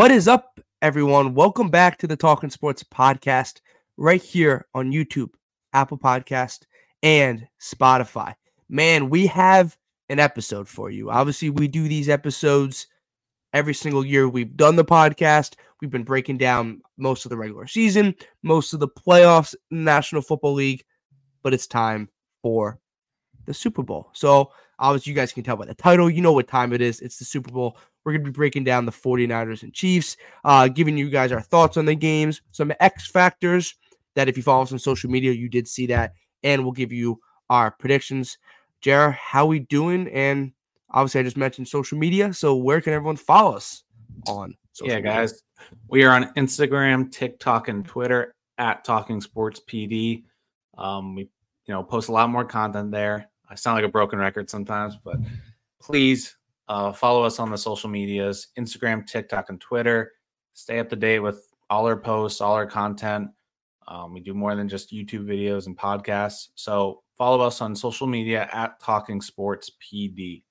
What is up, everyone? Welcome back to the Talking Sports podcast right here on YouTube, Apple Podcast, and Spotify. Man, we have an episode for you. Obviously, we do these episodes every single year we've done the podcast. We've been breaking down most of the regular season, most of the playoffs, National Football League, but it's time for the Super Bowl. So, obviously, you guys can tell by the title, you know what time it is. It's the Super Bowl. We're going to be breaking down the 49ers and Chiefs, uh, giving you guys our thoughts on the games, some X factors that if you follow us on social media, you did see that, and we'll give you our predictions. Jared, how we doing? And obviously, I just mentioned social media. So where can everyone follow us on? yeah, media? guys, we are on Instagram, TikTok, and Twitter at Talking Sports PD. Um, we you know post a lot more content there. I sound like a broken record sometimes, but please uh, follow us on the social medias Instagram, TikTok, and Twitter. Stay up to date with all our posts, all our content. Um, we do more than just YouTube videos and podcasts. So follow us on social media at Talking Sports PD.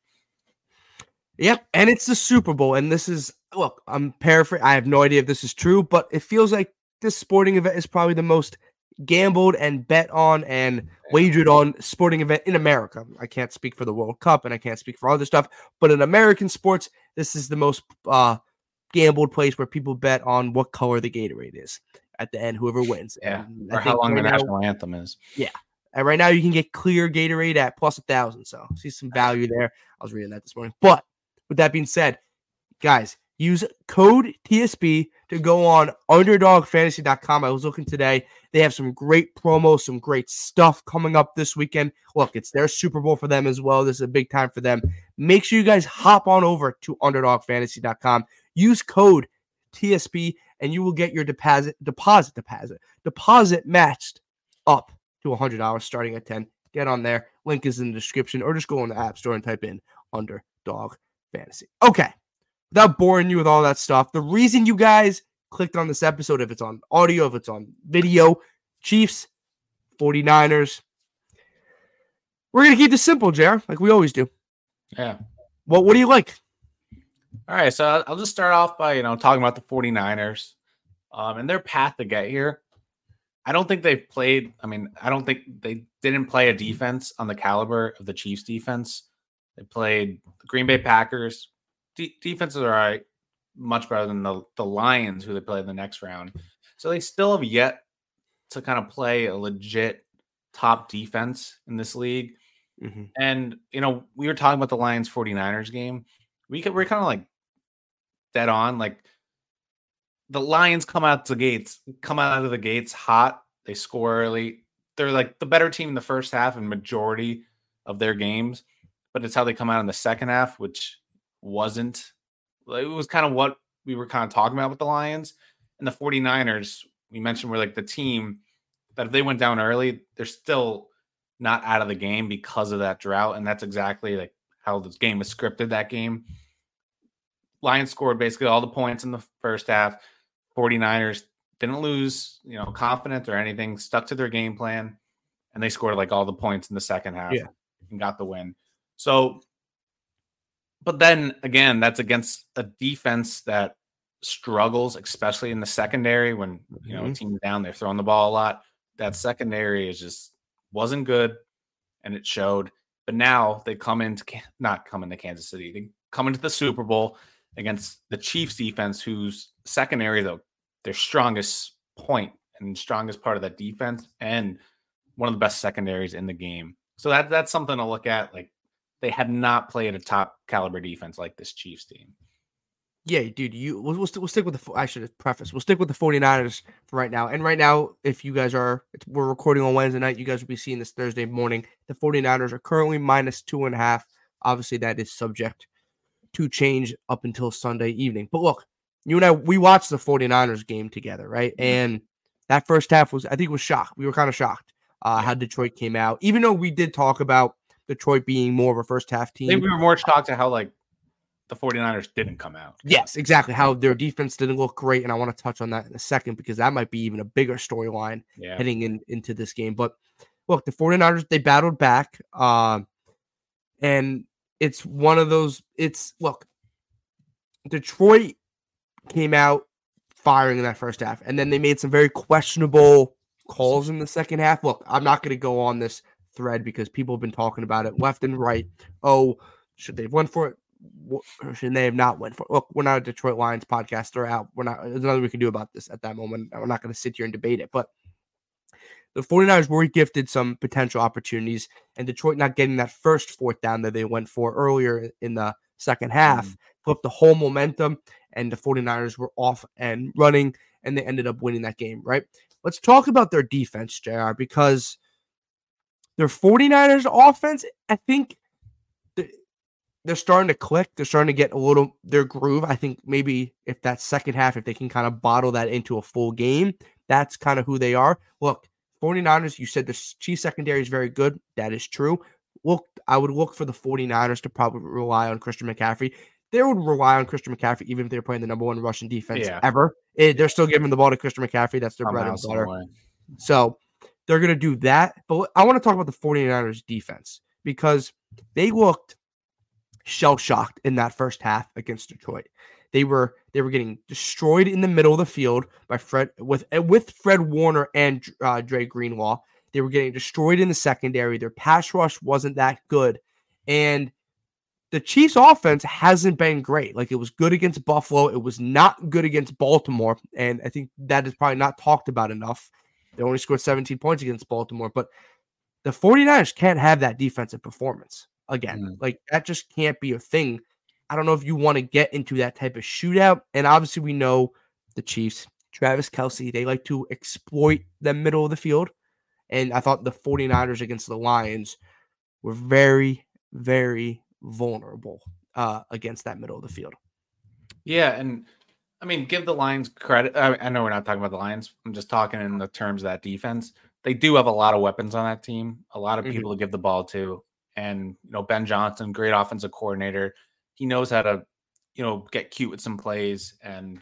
Yep, and it's the Super Bowl, and this is look. I'm paraphrasing. I have no idea if this is true, but it feels like this sporting event is probably the most gambled and bet on and wagered on sporting event in America. I can't speak for the World Cup and I can't speak for other stuff, but in American sports, this is the most uh, gambled place where people bet on what color the Gatorade is at the end, whoever wins. Yeah, and or how long right the national anthem is. Yeah. And right now you can get clear Gatorade at plus a thousand. So see some value there. I was reading that this morning. But with that being said, guys, use code TSP to go on underdogfantasy.com. I was looking today. They have some great promos, some great stuff coming up this weekend. Look, it's their Super Bowl for them as well. This is a big time for them. Make sure you guys hop on over to underdogfantasy.com. Use code TSP and you will get your deposit deposit deposit deposit matched up to $100 starting at 10. Get on there. Link is in the description or just go on the App Store and type in underdog fantasy. Okay. Without boring you with all that stuff, the reason you guys clicked on this episode, if it's on audio, if it's on video, Chiefs, 49ers. We're going to keep this simple, JR, like we always do. Yeah. Well, what do you like? All right. So I'll just start off by, you know, talking about the 49ers um, and their path to get here. I don't think they've played. I mean, I don't think they didn't play a defense on the caliber of the Chiefs defense. They played the Green Bay Packers. De- defenses are all right much better than the, the Lions, who they play in the next round. So they still have yet to kind of play a legit top defense in this league. Mm-hmm. And, you know, we were talking about the Lions 49ers game. We could, we're kind of like dead on. Like the Lions come out the gates, come out of the gates hot. They score early. They're like the better team in the first half and majority of their games, but it's how they come out in the second half, which wasn't it was kind of what we were kind of talking about with the Lions and the 49ers. We mentioned were like the team that if they went down early, they're still not out of the game because of that drought. And that's exactly like how this game was scripted that game. Lions scored basically all the points in the first half. 49ers didn't lose, you know, confidence or anything, stuck to their game plan, and they scored like all the points in the second half yeah. and got the win. So but then again, that's against a defense that struggles, especially in the secondary when you know mm-hmm. teams down, they're throwing the ball a lot. That secondary is just wasn't good, and it showed. But now they come into not come into Kansas City, they come into the Super Bowl against the Chiefs defense, whose secondary though their strongest point and strongest part of that defense, and one of the best secondaries in the game. So that that's something to look at. Like they have not played a top caliber defense like this Chiefs team. Yeah, dude, you we'll, we'll, we'll stick with the I should preface. We'll stick with the 49ers for right now. And right now, if you guys are we're recording on Wednesday night, you guys will be seeing this Thursday morning. The 49ers are currently minus two and a half. Obviously, that is subject to change up until Sunday evening. But look, you and I we watched the 49ers game together, right? Mm-hmm. And that first half was I think was shocked. We were kind of shocked uh, how Detroit came out, even though we did talk about Detroit being more of a first half team. We were more shocked at how like the 49ers didn't come out. Yes, exactly. How their defense didn't look great. And I want to touch on that in a second because that might be even a bigger storyline yeah. heading in, into this game. But look, the 49ers, they battled back. Uh, and it's one of those, it's look, Detroit came out firing in that first half. And then they made some very questionable calls in the second half. Look, I'm not going to go on this thread because people have been talking about it left and right. Oh, should they have went for it? Or should they have not went for it? Look, we're not a Detroit Lions podcast. They're out. We're not, there's nothing we can do about this at that moment. We're not going to sit here and debate it. But the 49ers were gifted some potential opportunities, and Detroit not getting that first fourth down that they went for earlier in the second half mm. flipped the whole momentum, and the 49ers were off and running, and they ended up winning that game, right? Let's talk about their defense, JR, because their 49ers offense, I think they're starting to click. They're starting to get a little their groove. I think maybe if that second half, if they can kind of bottle that into a full game, that's kind of who they are. Look, 49ers, you said the Chiefs secondary is very good. That is true. Look, I would look for the 49ers to probably rely on Christian McCaffrey. They would rely on Christian McCaffrey even if they're playing the number one rushing defense yeah. ever. It, they're still giving the ball to Christian McCaffrey. That's their I'm bread and butter. So they're going to do that. But I want to talk about the 49ers defense because they looked shell shocked in that first half against Detroit. They were they were getting destroyed in the middle of the field by Fred with with Fred Warner and uh, Dre Greenlaw. They were getting destroyed in the secondary. Their pass rush wasn't that good, and the Chiefs' offense hasn't been great. Like it was good against Buffalo, it was not good against Baltimore, and I think that is probably not talked about enough. They only scored 17 points against Baltimore, but the 49ers can't have that defensive performance again. Mm. Like that just can't be a thing. I don't know if you want to get into that type of shootout. And obviously, we know the Chiefs, Travis Kelce, they like to exploit the middle of the field. And I thought the 49ers against the Lions were very, very vulnerable uh, against that middle of the field. Yeah. And I mean, give the Lions credit. I, I know we're not talking about the Lions. I'm just talking in the terms of that defense. They do have a lot of weapons on that team, a lot of mm-hmm. people to give the ball to and you know Ben Johnson, great offensive coordinator. He knows how to you know get cute with some plays, and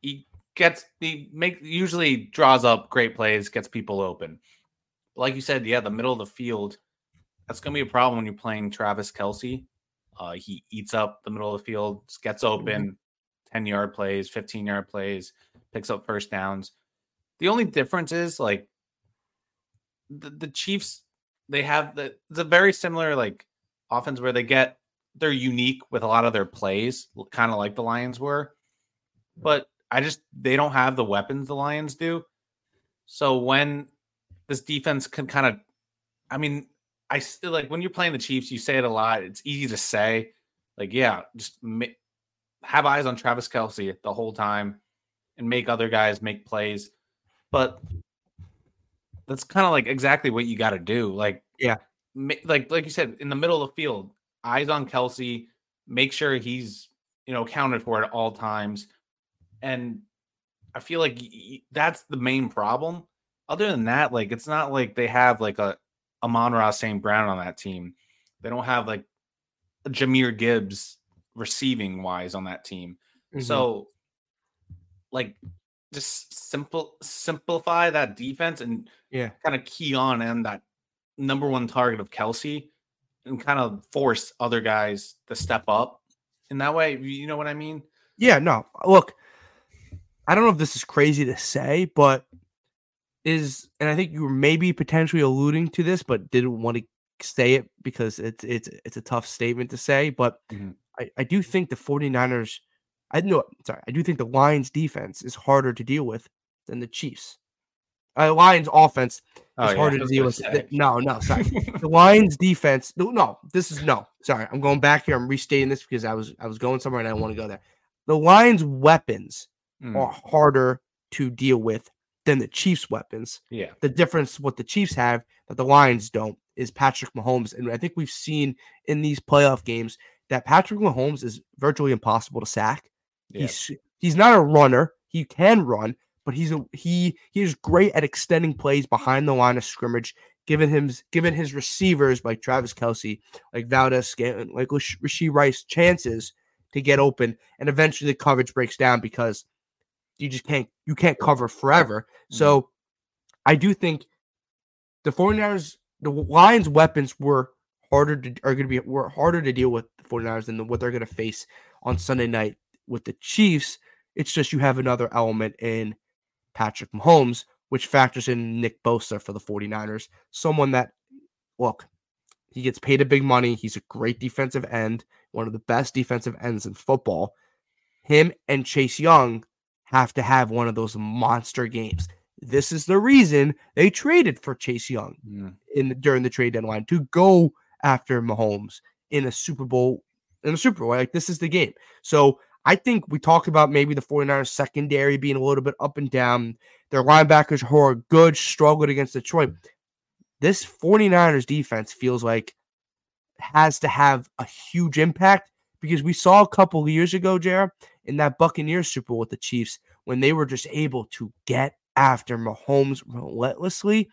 he gets he make usually draws up great plays, gets people open. But like you said, yeah, the middle of the field that's going to be a problem when you're playing Travis Kelce. Uh, he eats up the middle of the field, gets open. 10 yard plays, 15 yard plays, picks up first downs. The only difference is like the, the Chiefs they have the it's a very similar like offense where they get they're unique with a lot of their plays, kind of like the Lions were. But I just they don't have the weapons the Lions do. So when this defense can kind of, I mean, I still like when you're playing the Chiefs, you say it a lot. It's easy to say, like, yeah, just have eyes on Travis Kelce the whole time and make other guys make plays. But that's kind of like exactly what you got to do. Like, yeah, like like you said, in the middle of the field, eyes on Kelce, make sure he's you know accounted for at all times, and I feel like that's the main problem. Other than that, like it's not like they have like a Amon-Ra St. Brown on that team. They don't have like Jahmyr Gibbs receiving wise on that team. Mm-hmm. So like just simple simplify that defense and yeah, kind of key on and that number one target of Kelce, and kind of force other guys to step up in that way. You know what I mean? Yeah, no. Look, I don't know if this is crazy to say, but is and I think you were maybe potentially alluding to this, but didn't want to say it because it's it's it's a tough statement to say. But mm-hmm. I, I do think the 49ers I know, sorry, I do think the Lions defense is harder to deal with than the Chiefs. Uh, Lions offense is oh, yeah, harder to deal with. No, no, sorry. the Lions defense. No, no, this is no. Sorry, I'm going back here. I'm restating this because I was I was going somewhere and I want to go there. The Lions' weapons mm. are harder to deal with than the Chiefs' weapons. Yeah. The difference what the Chiefs have that the Lions don't is Patrick Mahomes, and I think we've seen in these playoff games that Patrick Mahomes is virtually impossible to sack. He's he's not a runner. He can run, but he's a he he is great at extending plays behind the line of scrimmage, giving him given his receivers like Travis Kelce, like Valdes-Scantling, like Rashee Rice chances to get open, and eventually the coverage breaks down because you just can't you can't cover forever. Mm-hmm. So I do think the 49ers, the Lions weapons were harder to are going to be were harder to deal with the 49ers than what they're going to face on Sunday night with the Chiefs It's just you have another element in Patrick Mahomes, which factors in Nick Bosa for the 49ers. Someone that, look, he gets paid a big money. He's a great defensive end, one of the best defensive ends in football. Him and Chase Young have to have one of those monster games. This is the reason they traded for Chase Young Mm. in during the trade deadline to go after Mahomes in a Super Bowl in a Super Bowl. Like this is the game. So I think we talked about maybe the 49ers secondary being a little bit up and down. Their linebackers who are good struggled against Detroit. This 49ers defense feels like has to have a huge impact because we saw a couple years ago, Jared, in that Buccaneers Super Bowl with the Chiefs when they were just able to get after Mahomes relentlessly.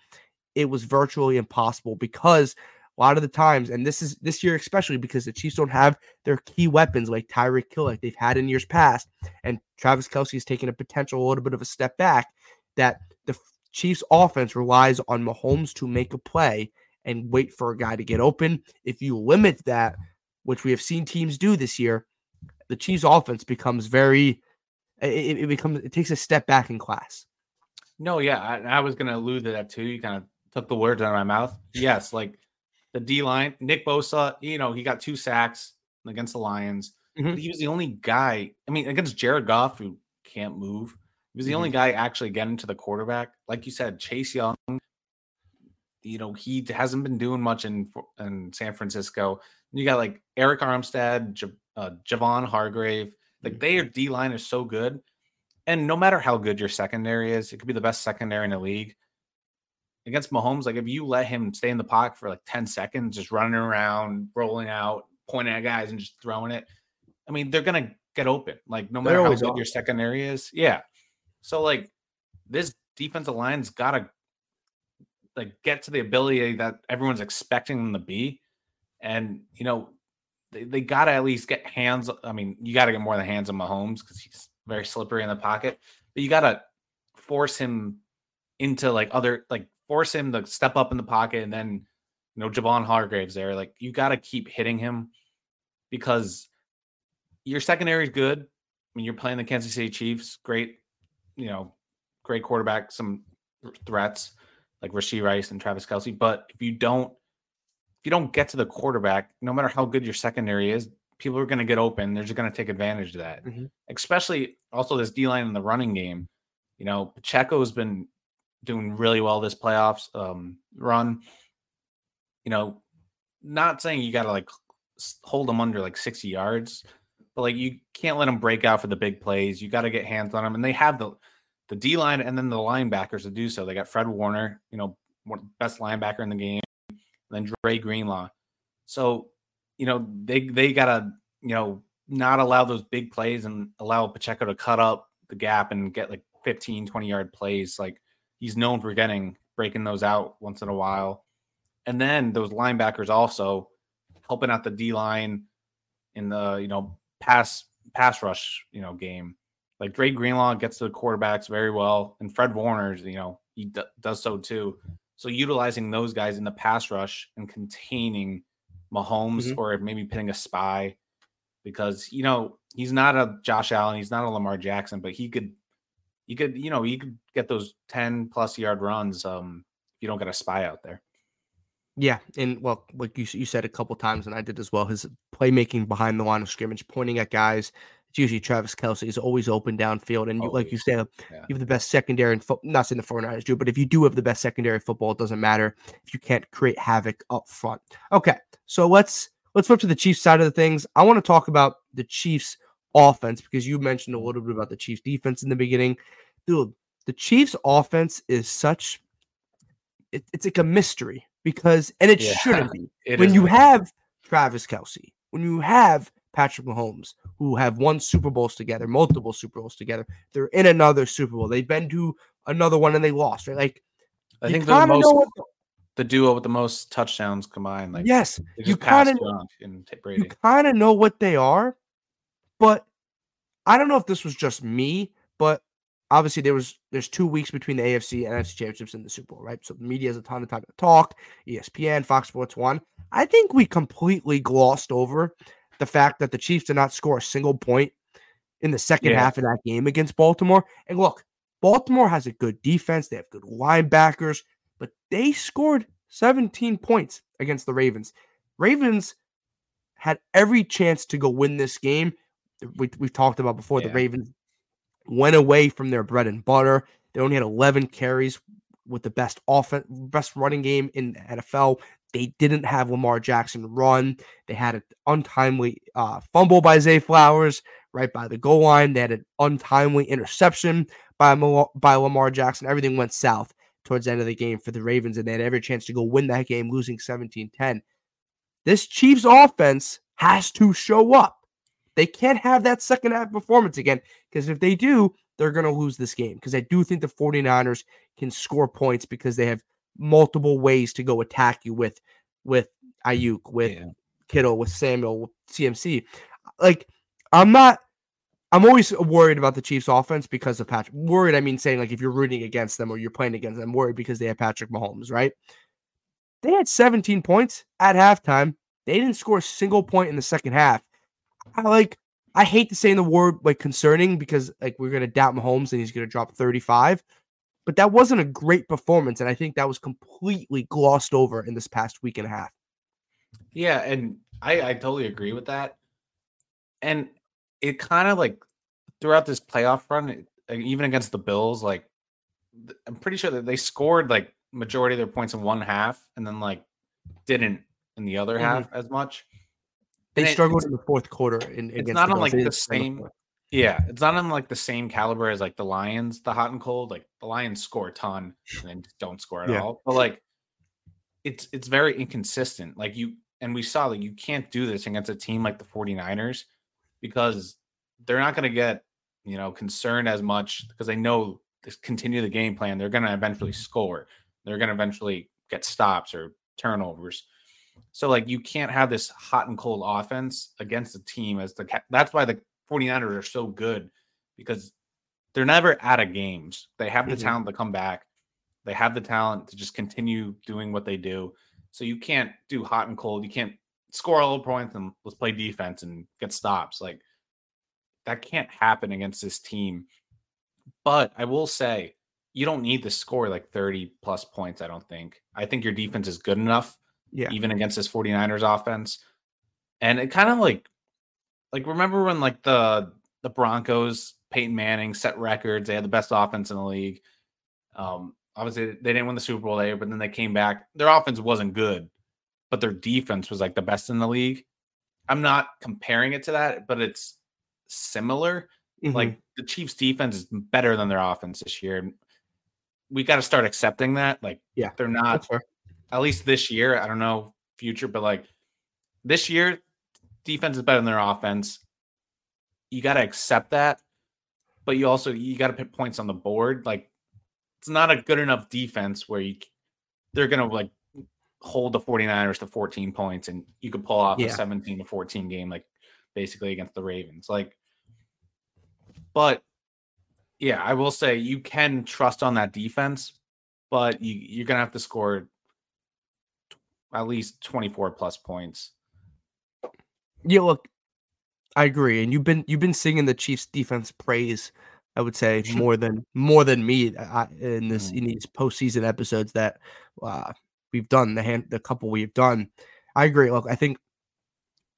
It was virtually impossible because a lot of the times, and this is this year especially because the Chiefs don't have their key weapons like Tyreek Hill like they've had in years past, and Travis Kelce is taking a potential a little bit of a step back. That the Chiefs offense relies on Mahomes to make a play and wait for a guy to get open. If you limit that, which we have seen teams do this year, the Chiefs offense becomes very it, it becomes it takes a step back in class. No, yeah, I, I was going to allude to that too. You kind of took the words out of my mouth. Yes, like the D line, Nick Bosa, you know, he got two sacks against the Lions. Mhm. But he was the only guy, I mean, against Jared Goff, who can't move. He was the only guy actually getting to the quarterback. Like you said, Chase Young, you know, he hasn't been doing much in in San Francisco. You got like Arik Armstead, J- uh, Javon Hargrave. Like their D line is so good. And no matter how good your secondary is, it could be the best secondary in the league. Against Mahomes, like if you let him stay in the pocket for like 10 seconds, just running around, rolling out, pointing at guys and just throwing it, I mean, they're gonna get open. Like no matter how good your secondary is. Yeah. So like this defensive line's gotta like get to the ability that everyone's expecting them to be. And you know, they, they gotta at least get hands. I mean, you gotta get more than hands on Mahomes because he's very slippery in the pocket. But you gotta force him into like other like force him to step up in the pocket and then you know Javon Hargraves there. Like you gotta keep hitting him because your secondary is good. I mean, you're playing the Kansas City Chiefs, great, you know, great quarterback, some threats like Rashee Rice and Travis Kelce. But if you don't, if you don't get to the quarterback, no matter how good your secondary is, people are going to get open. They're just going to take advantage of that. Mhm. Especially also this D line in the running game. You know, Pacheco has been doing really well this playoffs um, run. You know, not saying you got to like hold them under like 60 yards, but like you can't let them break out for the big plays. You got to get hands on them, and they have the the D line and then the linebackers to do so. They got Fred Warner, you know, best linebacker in the game, and then Dre Greenlaw. So, you know, they they gotta, you know, not allow those big plays and allow Pacheco to cut up the gap and get like 15, 20 yard plays. Like he's known for getting breaking those out once in a while. And then those linebackers also helping out the D line in the, you know, pass pass rush, you know, game. Like Dre Greenlaw gets to the quarterbacks very well, and Fred Warner's, you know, he d- does so too. So utilizing those guys in the pass rush and containing Mahomes Mhm. or maybe pitting a spy because you know he's not a Josh Allen, he's not a Lamar Jackson, but he could, he could, you know, you could get those ten plus yard runs. Um, if you don't get a spy out there. Yeah, and well, like you you said a couple times, and I did as well. His playmaking behind the line of scrimmage, pointing at guys. It's usually Travis Kelce is always open downfield, and you, like you said, yeah. you have the best secondary in football. Not saying the 49ers do, but if you do have the best secondary football, it doesn't matter if you can't create havoc up front. Okay, so let's let's flip to the Chiefs side of the things. I want to talk about the Chiefs offense because you mentioned a mm-hmm. little bit about the Chiefs defense in the beginning. Dude, the Chiefs offense is such it, it's like a mystery because and it Yeah, shouldn't be It when you what- have Travis Kelce, when you have Patrick Mahomes, who have won Super Bowls together, multiple Super Bowls together, they're in another Super Bowl. They've been to another one and they lost, right? Like, I think they're the most what the duo with the most touchdowns combined. Like yes, you just kinda- Gronk and T- you kind of know what they are, but I don't know if this was just me, but obviously there was there's two weeks between the AFC and NFC championships and the Super Bowl, right? So the media has a ton of time to talk. ESPN, Fox Sports One. I think we completely glossed over the fact that the Chiefs did not score a single point in the second Yeah. half of that game against Baltimore. And look, Baltimore has a good defense. They have good linebackers, but they scored 17 points against the Ravens. Ravens had every chance to go win this game. We, we've talked about before the Ravens went away from their bread and butter. They only had 11 carries with the best offense, best running game in the NFL. They didn't have Lamar Jackson run. They had an untimely uh, fumble by Zay Flowers right by the goal line. They had an untimely interception by Mal- by Lamar Jackson. Everything went south towards the end of the game for the Ravens, and they had every chance to go win that game, losing 17-10. This Chiefs offense has to show up. They can't have that second half performance again because if they do, they're going to lose this game. Because I do think the 49ers can score points because they have multiple ways to go attack you with with Aiyuk, with Yeah. Kittle, with Samuel, with CMC. Like I'm not. I'm always worried about the Chiefs' offense because of Patrick. Worried, I mean, saying like if you're rooting against them or you're playing against them, worried because they have Patrick Mahomes, right? They had 17 points at halftime. They didn't score a single point in the second half. I like. I hate to say the word like concerning because like we're gonna doubt Mahomes and he's gonna drop 35, but that wasn't a great performance, and I think that was completely glossed over in this past week and a half. Yeah, and I I totally agree with that. And it kind of like throughout this playoff run, it- even against the Bills, like I'm pretty sure that they scored like majority of their points in one half, and then like didn't in the other Mhm. half as much. They And struggled in the fourth quarter. In, it's not on, like, the didn't score in same- Yeah, it's not on like the same caliber as like the Lions, the hot and cold. Like the Lions score a ton and then don't score at Yeah. all. But like it's it's very inconsistent. Like you and we saw that you can't do this against a team like the 49ers because they're not going to get, you know, concerned as much because they know this continue the game plan. They're going to eventually score. They're going to eventually get stops or turnovers. So like you can't have this hot and cold offense against a team as the that's why the 49ers are so good because they're never out of games. They have the Mhm. talent to come back. They have the talent to just continue doing what they do. So you can't do hot and cold. You can't score all the points and let's play defense and get stops. Like that can't happen against this team. But I will say you don't need to score like 30 plus points, I don't think. I think your defense is good enough Yeah. even against this 49ers offense. And it kind of like like remember when like the the Broncos, Peyton Manning set records, they had the best offense in the league. Um obviously they didn't win the Super Bowl there, but then they came back. Their offense wasn't good, but their defense was like the best in the league. I'm not comparing it to that, but it's similar. Mhm. Like the Chiefs defense is better than their offense this year. We got to start accepting that. Like Yeah, they're not. At least this year. I don't know future, but like this year, defense is better than their offense. You got to accept that, but you also you got to put points on the board. Like it's not a good enough defense where you they're gonna like hold the 49ers to 14 points and you could pull off Yeah. a 17 to 14 game like basically against the Ravens. Like but yeah, I will say you can trust on that defense, but you you're gonna have to score at least 24 plus points. Yeah, look, I agree, and you've been you've been singing the Chiefs' defense praise. I would say more than more than me uh, in this in these postseason episodes that uh, we've done the hand the couple we've done. I agree. Look, I think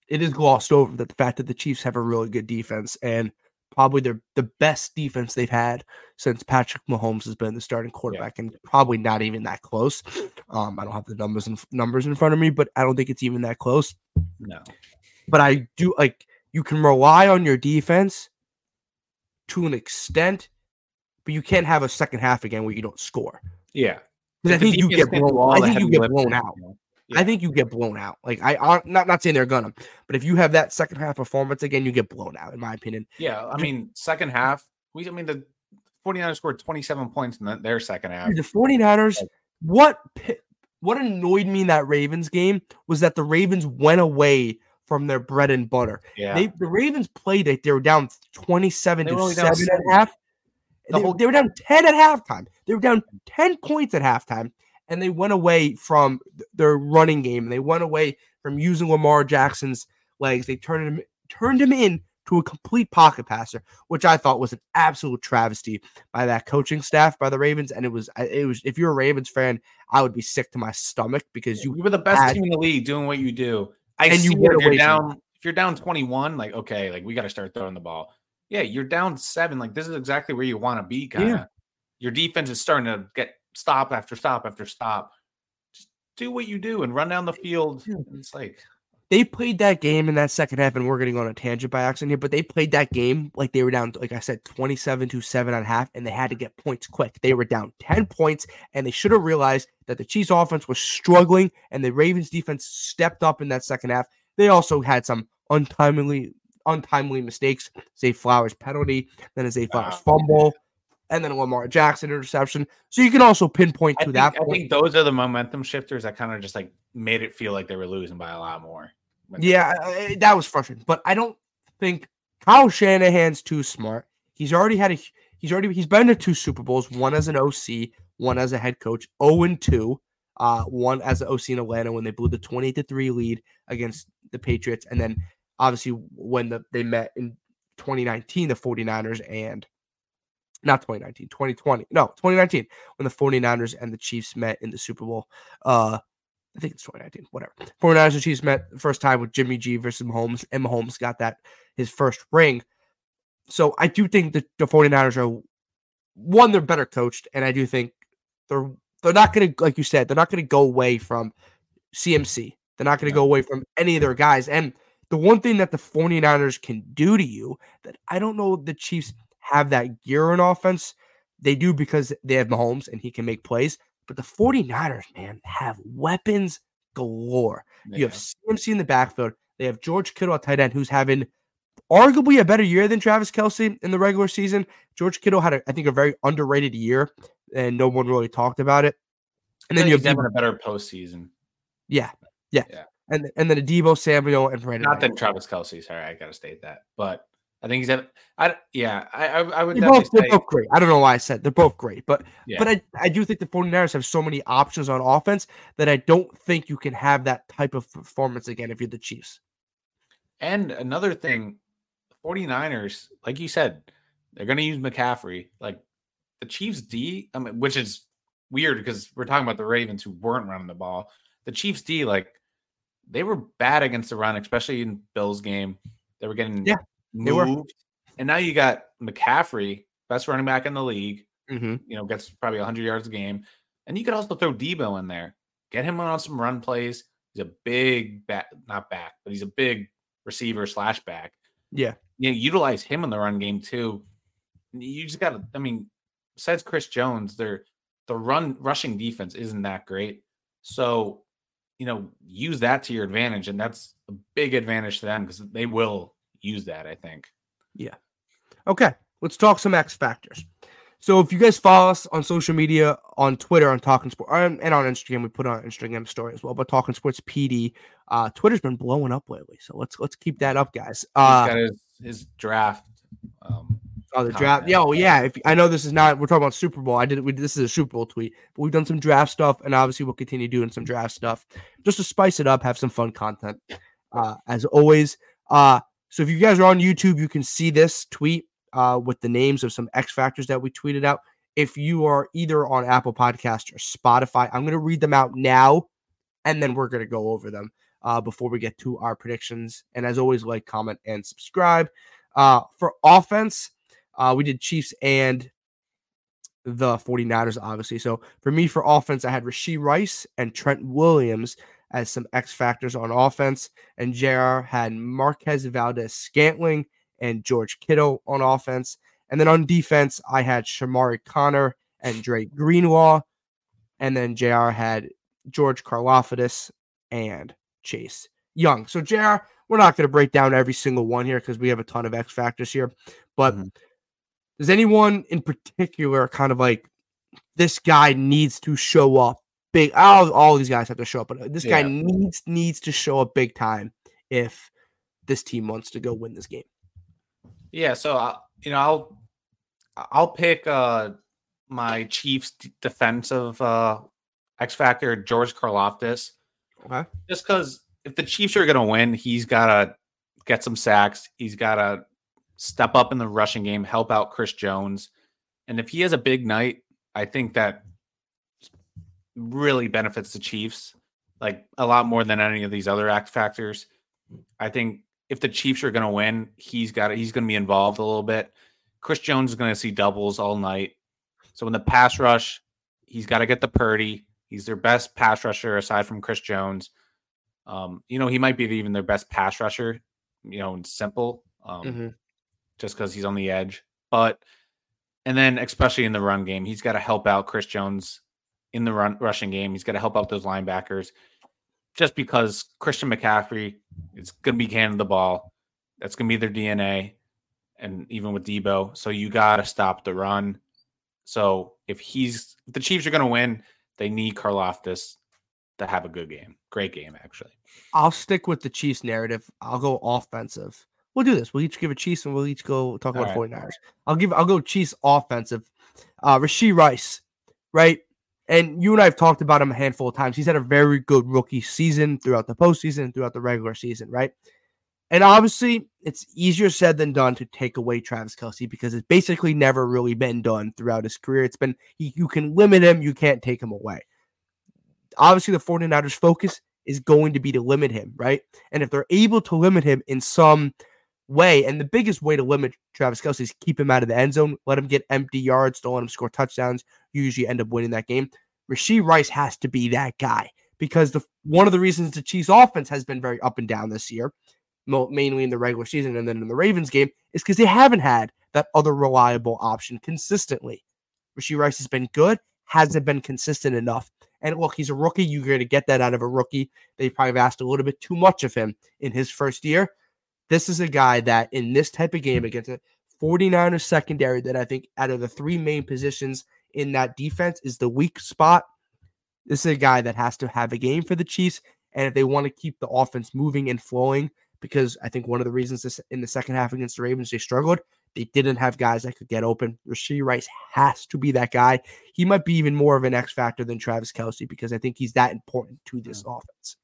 it is glossed over that the fact that the Chiefs have a really good defense and probably their the best defense they've had since Patrick Mahomes has been the starting quarterback, and probably not even that close. Um, I don't have the numbers and numbers in front of me, but I don't think it's even that close No. but I do like you can rely on your defense to an extent, but you can't have a second half again where you don't score. Yeah. I think you get blown. I think you get blown out. Know, I think you get blown out. Like I, I'm not not saying they're gonna, but if you have that second half performance again, you get blown out. In my opinion, Yeah, I mean, second half, we I mean the 49ers scored 27 points in the, their second half. The 49ers, what what annoyed me in that Ravens game was that the Ravens went away from their bread and butter. Yeah. They the Ravens played it. They were down 27 They to down 7 seven. at half. The They, whole- they were down 10 at halftime. They were down 10 points at halftime. And they went away from their running game. They went away from using Lamar Jackson's legs. They turned him turned him in to a complete pocket passer, which I thought was an absolute travesty by that coaching staff by the Ravens. And it was, it was, if you're a Ravens fan, I would be sick to my stomach because you, you were the best had, team in the league doing what you do. I and see you were you're down. If you're down 21, like okay, like we got to start throwing the ball. Yeah, you're down seven. Like this is exactly where you want to be. Kind of. Yeah. Your defense is starting to get stop after stop after stop. Just do what you do and run down the field. Hmm. It's like they played that game in that second half, and we're getting on a tangent by accident here, but they played that game like they were down, like I said, 27 to 7 on half, and they had to get points quick. They were down 10 points, and they should have realized that the Chiefs offense was struggling, and the Ravens defense stepped up in that second half. They also had some untimely untimely mistakes. Zay Flowers penalty, then a Zay Flowers fumble, and then a Lamar Jackson interception. So you can also pinpoint to I think, that. Point. I think those are the momentum shifters that kind of just like made it feel like they were losing by a lot more. Yeah, that was frustrating. But I don't think Kyle Shanahan's too smart. He's already had a he's already he's been to two Super Bowls, one as an OC, one as a head coach, 0 and 2. Uh, one as an OC in Atlanta when they blew the 28 to 3 lead against the Patriots. And then obviously when the, they met in 2019, the 49ers and not 2019, 2020. No, 2019, when the 49ers and the Chiefs met in the Super Bowl. Uh, I think it's 2019, whatever. 49ers and Chiefs met the first time with Jimmy G versus Mahomes, and Mahomes got that his first ring. So I do think that the 49ers are one, they're better coached, and I do think they're they're not gonna, like you said, they're not gonna go away from CMC. They're not gonna go away from any of their guys. And the one thing that the 49ers can do to you that I don't know the Chiefs have that gear in offense. They do because they have Mahomes and he can make plays. But the 49ers, man, have weapons galore. Yeah. You have CMC in the backfield. They have George Kittle at tight end, who's having arguably a better year than Travis Kelce in the regular season. George Kittle had, a, I think, a very underrated year, and no one really talked about it. And then you have having a better postseason. Yeah, yeah, yeah. And and then a Deebo Samuel and Brandon. Not that Travis Kelce. Sorry, I gotta state that, but I think he's at. I yeah. I I, I would. They're both, they're both great. I don't know why I said they're both great, but yeah. but I I do think the 49ers have so many options on offense that I don't think you can have that type of performance again if you're the Chiefs. And another thing, 49ers, like you said, they're going to use McCaffrey. Like the Chiefs D, I mean, which is weird because we're talking about the Ravens who weren't running the ball. The Chiefs D, like they were bad against the run, especially in Bill's game. They were getting yeah moved. And now you got McCaffrey, best running back in the league. Mm-hmm. You know, gets probably 100 yards a game. And you could also throw Deebo in there, get him on some run plays. He's a big back, not back, but he's a big receiver slash back. Yeah. You know, utilize him in the run game too. You just got to, I mean, besides Chris Jones, their the run rushing defense isn't that great. So, you know, use that to your advantage. And that's a big advantage to them because they will use that, I think. Yeah. Okay. Let's talk some X factors. So if you guys follow us on social media, on Twitter, on Talking Sports, and on Instagram, we put on Instagram story as well. But Talking Sports PD, uh, Twitter's been blowing up lately, so let's let's keep that up, guys. Uh, He's got his, his draft. Um, oh, the draft. Yeah, oh yeah. If I know this is not, we're talking about Super Bowl. I did. We this is a Super Bowl tweet, but we've done some draft stuff, and obviously we'll continue doing some draft stuff just to spice it up, have some fun content. Uh, as always, uh, so if you guys are on YouTube, you can see this tweet uh, with the names of some X factors that we tweeted out. If you are either on Apple Podcast or Spotify, I'm going to read them out now, and then we're going to go over them uh, before we get to our predictions. And as always, like, comment, and subscribe. Uh, for offense, uh, we did Chiefs and the 49ers, obviously. So for me, for offense, I had Rashee Rice and Trent Williams as some X factors on offense. And JR had Marquez Valdes-Scantling and George Kittle on offense. And then on defense, I had Chamarri Conner and Dre Greenlaw. And then JR had George Karlaftis and Chase Young. So, JR, we're not going to break down every single one here because we have a ton of X factors here. But mm-hmm. does anyone in particular kind of like this guy needs to show up big. All, all these guys have to show up, but this yeah. guy needs needs to show up big time if this team wants to go win this game. Yeah, so uh, you know, I'll I'll pick uh my Chiefs defensive uh X factor George Karlaftis. Okay. Just because if the Chiefs are gonna win, he's gotta get some sacks. He's gotta step up in the rushing game, help out Chris Jones. And if he has a big night, I think that really benefits the Chiefs like a lot more than any of these other X factors. I think if the Chiefs are going to win, he's got. He's going to be involved a little bit. Chris Jones is going to see doubles all night. So in the pass rush, he's got to get the Purdy. He's their best pass rusher aside from Chris Jones. Um, you know, he might be even their best pass rusher, you know, in simple, um, mm-hmm. just because he's on the edge. But, and then especially in the run game, he's got to help out Chris Jones in the run rushing game. He's got to help out those linebackers just because Christian McCaffrey is going to be handing the ball. That's going to be their DNA. And even with Deebo, So you got to stop the run. So if he's, if the Chiefs are going to win, they need Karlaftis to have a good game. Great game, actually. I'll stick with the Chiefs narrative. I'll go offensive. We'll do this. We'll each give a Chiefs and we'll each go talk about right. 49ers. I'll give I'll go Chiefs offensive. Uh Rashee Rice, right? And you and I have talked about him a handful of times. He's had a very good rookie season throughout the postseason and throughout the regular season, right? And obviously, it's easier said than done to take away Travis Kelce because it's basically never really been done throughout his career. It's been, you can limit him, you can't take him away. Obviously, the 49ers' focus is going to be to limit him, right? And if they're able to limit him in some way, and the biggest way to limit Travis Kelce is keep him out of the end zone, let him get empty yards, don't let him score touchdowns, you usually end up winning that game. Rashee Rice has to be that guy because the one of the reasons the Chiefs offense has been very up and down this year mainly in the regular season and then in the Ravens game, is because they haven't had that other reliable option consistently. Rashee Rice has been good, hasn't been consistent enough. And look, he's a rookie. You're going to get that out of a rookie. They probably have asked a little bit too much of him in his first year. This is a guy that in this type of game against a 49ers secondary that I think out of the three main positions in that defense is the weak spot. This is a guy that has to have a game for the Chiefs. And if they want to keep the offense moving and flowing, because I think one of the reasons this in the second half against the Ravens they struggled, they didn't have guys that could get open. Rashee Rice has to be that guy. He might be even more of an X factor than Travis Kelce because I think he's that important to this mm. offense.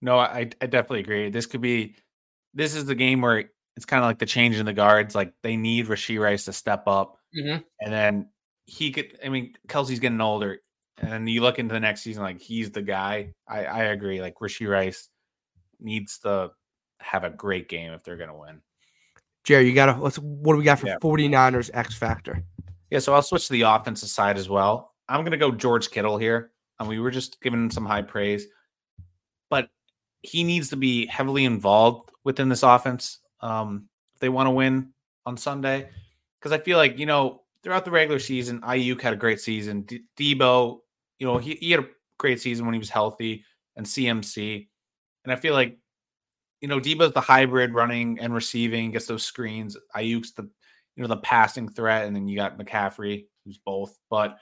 No, I, I definitely agree. This could be this is the game where it's kind of like the change in the guards. Like they need Rashee Rice to step up. Mm-hmm. And then he could I mean, Kelce's getting older. And you look into the next season, like he's the guy. I, I agree. Like Rashee Rice needs to have a great game if they're going to win. Jerry, you got to let's what do we got for yeah. 49ers X factor? Yeah, so I'll switch to the offensive side as well. I'm going to go George Kittle here. And we were just giving him some high praise, but he needs to be heavily involved within this offense um, if they want to win on Sunday. Because I feel like, you know, throughout the regular season, Aiyuk had a great season. D- Deebo, you know, he, he had a great season when he was healthy, and CMC. And I feel like you know, Deebo's the hybrid running and receiving, gets those screens. Aiyuk's the, you know, the passing threat, and then you got McCaffrey, who's both. But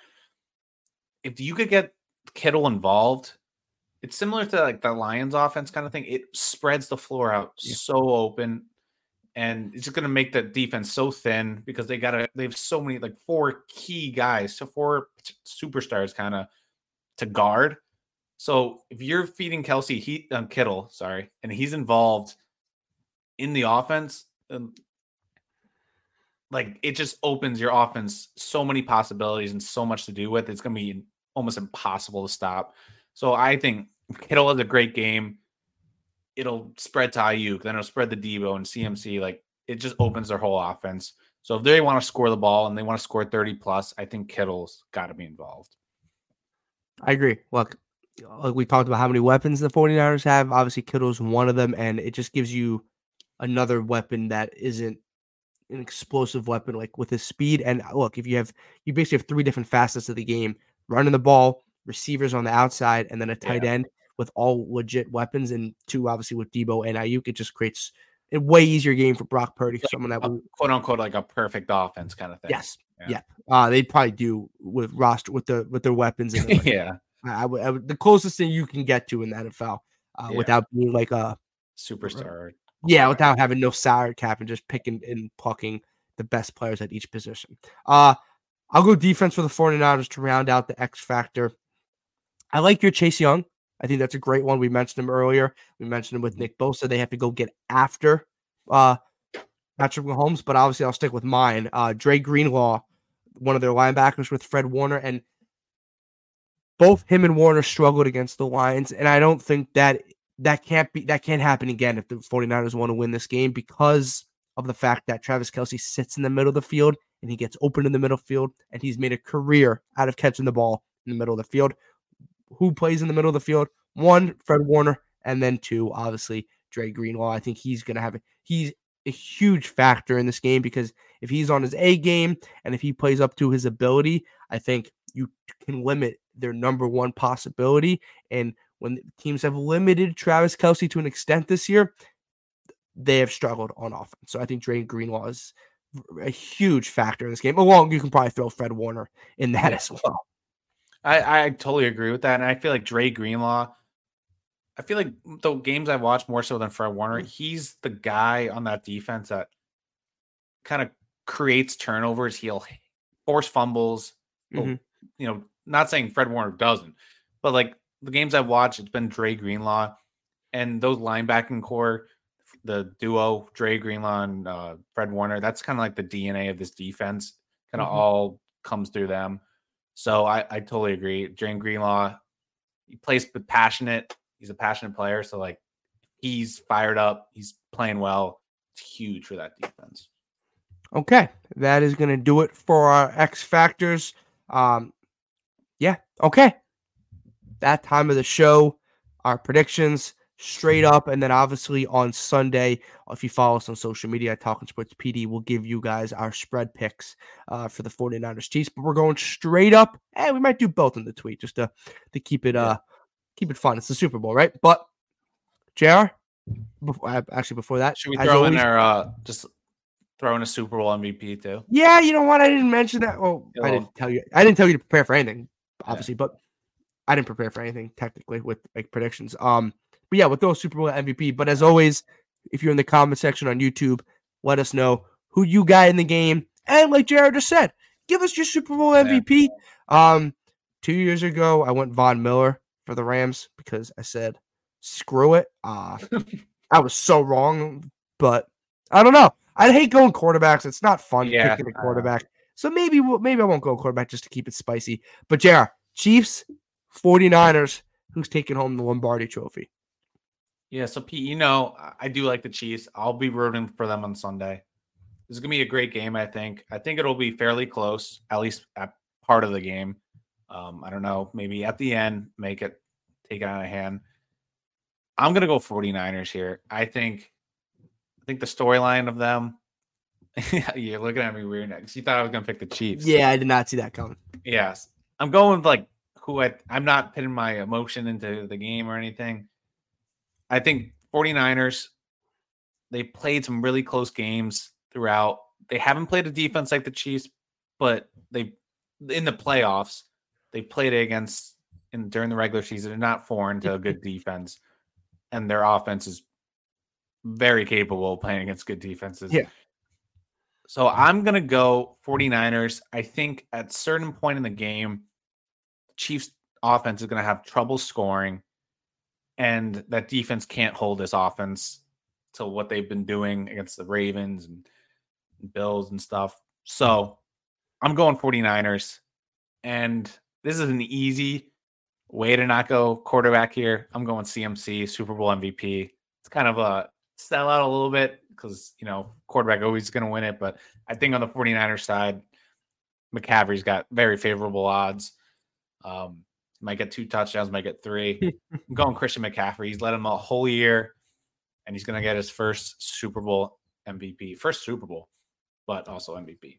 if you could get Kittle involved, it's similar to like the Lions offense kind of thing. It spreads the floor out yeah. so open, and it's just going to make the defense so thin because they got to. They have so many like four key guys, so four superstars kind of to guard so if you're feeding Kelce he um, Kittle, sorry, and he's involved in the offense, um, like it just opens your offense so many possibilities and so much to do with. It's going to be almost impossible to stop. So I think Kittle has a great game. It'll spread to Aiyuk, then it'll spread the Deebo and CMC. Like it just opens their whole offense. So if they want to score the ball and they want to score 30 plus, I think Kittle's got to be involved. I agree. Look, like we talked about how many weapons the 49ers have. Obviously, Kittle's one of them, and it just gives you another weapon that isn't an explosive weapon, like with his speed. And uh, look, if you have you basically have three different facets of the game: running the ball, receivers on the outside, and then a tight yeah. end with all legit weapons, and two obviously with Deebo and Aiyuk. It just creates a way easier game for Brock Purdy, like someone that will quote unquote like a perfect offense kind of thing. Yes, yeah, yeah. Uh, they'd probably do with roster with the with their weapons. And yeah, I would, I would, the closest thing you can get to in the NFL uh, yeah. without being like a superstar. Yeah, without having no salary cap and just picking and plucking the best players at each position. Uh, I'll go defense for the 49ers to round out the X factor. I like your Chase Young. I think that's a great one. We mentioned him earlier. We mentioned him with mm-hmm. Nick Bosa. They have to go get after uh, Patrick Mahomes, but obviously I'll stick with mine. Uh, Dre Greenlaw, one of their linebackers with Fred Warner, and both him and Warner struggled against the Lions, and I don't think that that can't be that can't happen again if the 49ers want to win this game because of the fact that Travis Kelce sits in the middle of the field and he gets open in the middle field, and he's made a career out of catching the ball in the middle of the field. Who plays in the middle of the field? One, Fred Warner, and then two, obviously, Dre Greenlaw. I think he's going to have. He's a huge factor in this game because if he's on his A game and if he plays up to his ability, I think you can limit their number one possibility. And when teams have limited Travis Kelce to an extent this year, they have struggled on offense. So I think Dre Greenlaw is a huge factor in this game. Along, you can probably throw Fred Warner in that as well. I, I totally agree with that. And I feel like Dre Greenlaw, I feel like the games I've watched more so than Fred Warner, he's the guy on that defense that kind of creates turnovers. He'll force fumbles. Mm-hmm. You know, not saying Fred Warner doesn't, but like the games I've watched, it's been Dre Greenlaw and those linebacking core, the duo Dre Greenlaw and uh, Fred Warner. That's kind of like the DNA of this defense. Kind of mm-hmm. all comes through them. So I, I totally agree. Dre Greenlaw, he plays passionate. He's a passionate player. So like he's fired up. He's playing well. It's huge for that defense. Okay, that is to do it for our X factors. Um, yeah, okay. That time of the show, our predictions straight up. And then obviously on Sunday, if you follow us on social media, Talking Sports PD will give you guys our spread picks uh, for the 49ers Chiefs. But we're going straight up. And hey, we might do both in the tweet just to, to keep it uh keep it fun. It's the Super Bowl, right? But JR, before, actually before that, should we throw always, in our uh just throw in a Super Bowl MVP too? Yeah, you know what? I didn't mention that. Well, I didn't tell you. I didn't tell you to prepare for anything, obviously, yeah. but I didn't prepare for anything technically with like predictions. Um, but yeah, with those Super Bowl MVP. But as always, if you're in the comment section on YouTube, let us know who you got in the game. And like Jared just said, give us your Super Bowl MVP. Yeah. Um, two years ago, I went Von Miller for the Rams because I said, screw it. Uh, I was so wrong, but I don't know. I hate going quarterbacks. It's not fun yeah. picking a quarterback. So maybe maybe I won't go quarterback just to keep it spicy. But JR, Chiefs, 49ers, who's taking home the Lombardi trophy? Yeah, so Pete, you know, I do like the Chiefs. I'll be rooting for them on Sunday. This is gonna be a great game. I think. I think it'll be fairly close, at least at part of the game. Um, I don't know, maybe at the end, make it take it out of hand. I'm gonna go 49ers here. I think. I think the storyline of them. You're looking at me weird because you thought I was gonna pick the Chiefs. Yeah, I did not see that coming. Yes, I'm going with like who I. I'm not putting my emotion into the game or anything. I think 49ers, they played some really close games throughout. They haven't played a defense like the Chiefs, but they in the playoffs, they played against in during the regular season. They're not foreign to a good defense. And their offense is very capable of playing against good defenses. Yeah. So I'm gonna go 49ers. I think at certain point in the game, Chiefs offense is gonna have trouble scoring and that defense can't hold this offense to what they've been doing against the Ravens and Bills and stuff. So I'm going 49ers. And this is an easy way to not go quarterback here. I'm going CMC, Super Bowl MVP. It's kind of a sell out a little bit because, you know, quarterback always going to win it. But I think on the 49ers side, McCaffrey's got very favorable odds. Um, might get two touchdowns, might get three. I'm going Christian McCaffrey. He's led him a whole year, and he's going to get his first Super Bowl MVP, first Super Bowl, but also MVP.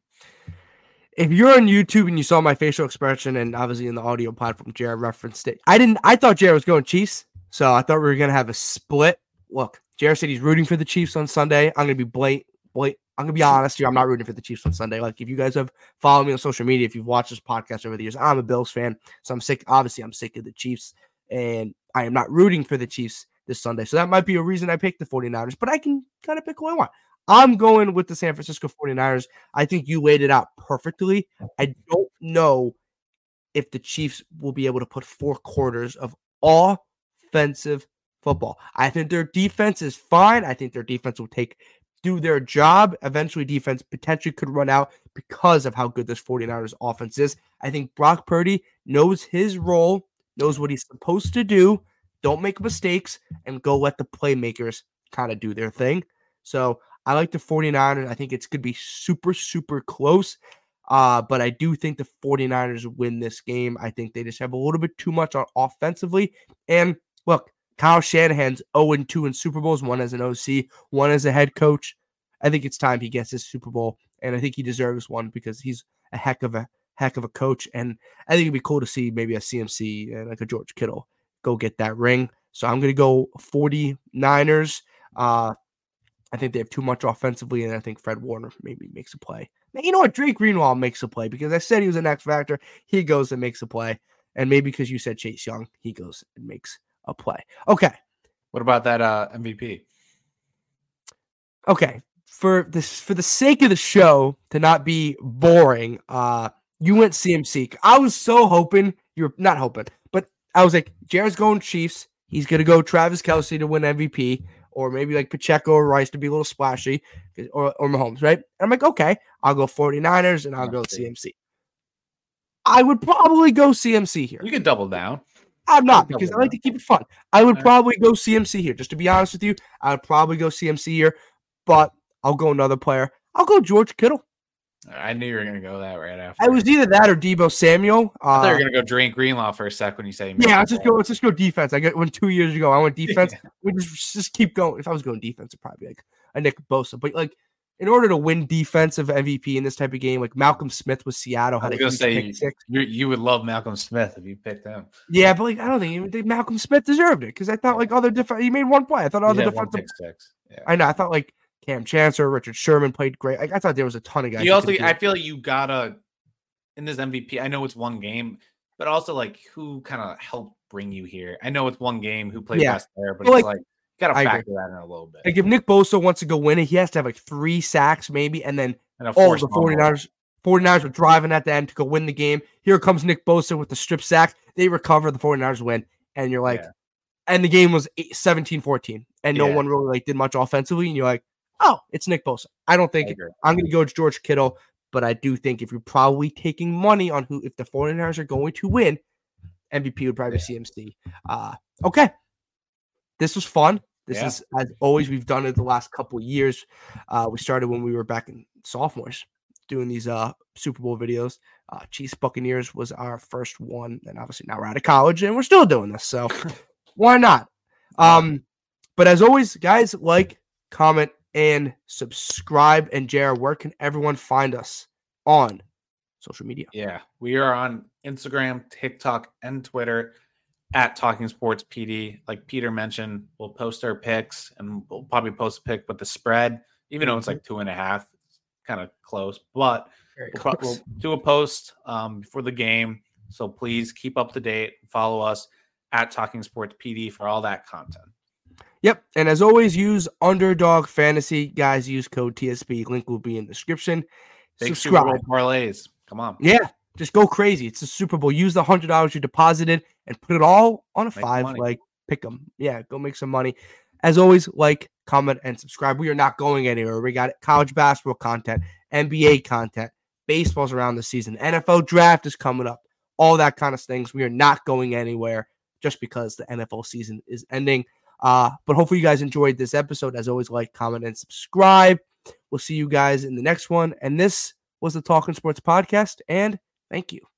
If you're on YouTube and you saw my facial expression, and obviously in the audio platform, Jared referenced it. I didn't. I thought Jared was going Chiefs, so I thought we were going to have a split. Look, Jared said he's rooting for the Chiefs on Sunday. I'm going to be blatant, blatant, I'm gonna be honest here. I'm not rooting for the Chiefs on Sunday. Like if you guys have followed me on social media, if you've watched this podcast over the years, I'm a Bills fan, so I'm sick. Obviously, I'm sick of the Chiefs, and I am not rooting for the Chiefs this Sunday. So that might be a reason I picked the 49ers, but I can kind of pick who I want. I'm going with the San Francisco 49ers. I think you laid it out perfectly. I don't know if the Chiefs will be able to put four quarters of offensive football. I think their defense is fine. I think their defense will take do their job. Eventually, defense potentially could run out because of how good this 49ers offense is. I think Brock Purdy knows his role, knows what he's supposed to do. Don't make mistakes and go let the playmakers kind of do their thing. So I like the 49ers. I think it's going to be super, super close. Uh, but I do think the 49ers win this game. I think they just have a little bit too much on offensively. And look, Kyle Shanahan's 0 2 in Super Bowls, one as an OC, one as a head coach. I think it's time he gets his Super Bowl, and I think he deserves one because he's a heck of a heck of a coach. And I think it'd be cool to see maybe a CMC and like a George Kittle go get that ring. So I'm gonna go 49ers. Uh, I think they have too much offensively, and I think Fred Warner maybe makes a play. Now, you know what? Dre Greenlaw makes a play because I said he was an X factor. He goes and makes a play, and maybe because you said Chase Young, he goes and makes a play. Okay. What about that uh, MVP? Okay. For this, for the sake of the show to not be boring, uh, you went CMC. I was so hoping you're not hoping, but I was like, Jared's going Chiefs. He's gonna go Travis Kelce to win MVP, or maybe like Pacheco or Rice to be a little splashy, or, or Mahomes, right? And I'm like, okay, I'll go 49ers and I'll go CMC. I would probably go CMC here. You could double down. I'm not because I like to keep it fun. I would probably go CMC here. Just to be honest with you, I would probably go CMC here, but I'll go another player. I'll go George Kittle. I knew you were gonna go that right after. I was either that or Deebo Samuel. Uh, I thought you were gonna go Dre Greenlaw for a sec when you say. Yeah, let's just go. Let's just go defense. I got when two years ago I went defense. we just just keep going. If I was going defense, it'd probably be like a Nick Bosa. But like in order to win defensive MVP in this type of game, like Malcolm Smith with Seattle had a say you, you would love Malcolm Smith if you picked him. Yeah, but like I don't think, think Malcolm Smith deserved it because I thought like other different. He made one play. I thought other defensive. Yeah. I know. I thought like Kam Chancellor, Richard Sherman played great. Like, I thought there was a ton of guys. You also, I feel like you gotta in this MVP. I know it's one game, but also like who kind of helped bring you here. I know it's one game. Who played yeah. best there, but, but it's like, like gotta I factor agree. that in a little bit. Like if Nick Bosa wants to go win it, he has to have like three sacks maybe, and then and all the 49ers. 49ers were driving at the end to go win the game. Here comes Nick Bosa with the strip sack. They recover, the 49ers win. And you're like, yeah. and the game was 17 14. And no yeah. one really like did much offensively. And you're like, oh, it's Nick Bosa. I don't think I am going to go to George Kittle, but I do think if you're probably taking money on who, if the 49ers are going to win, MVP would probably yeah. be CMC. Uh, okay. This was fun. This yeah. is, as always, we've done it the last couple years. Uh, we started when we were back in sophomores doing these uh, Super Bowl videos. Uh, Chiefs Buccaneers was our first one. And obviously now we're out of college and we're still doing this. So why not? Um, but as always, guys, like, comment, and subscribe. And Jared, where can everyone find us on social media? Yeah, we are on Instagram, TikTok, and Twitter at Talking Sports PD. Like Peter mentioned, we'll post our picks and we'll probably post a pick with the spread, even though it's like two and a half. Kind of close, but we'll, we'll, do a post um, before the game. So please keep up to date. Follow us at Talking Sports PD for all that content. Yep. And as always, use Underdog Fantasy. Guys, use code TSP. Link will be in the description. Big Subscribe. Super Bowl parlays. Come on. Yeah. Just go crazy. It's a Super Bowl. Use the hundred dollars you deposited and put it all on a make five. Like pick them. Yeah, go make some money. As always, like, comment, and subscribe. We are not going anywhere. We got college basketball content, NBA content, baseball's around the season, NFL draft is coming up, all that kind of things. We are not going anywhere just because the NFL season is ending. Uh, but hopefully you guys enjoyed this episode. As always, like, comment, and subscribe. We'll see you guys in the next one. And this was the Talking Sports Podcast. And thank you.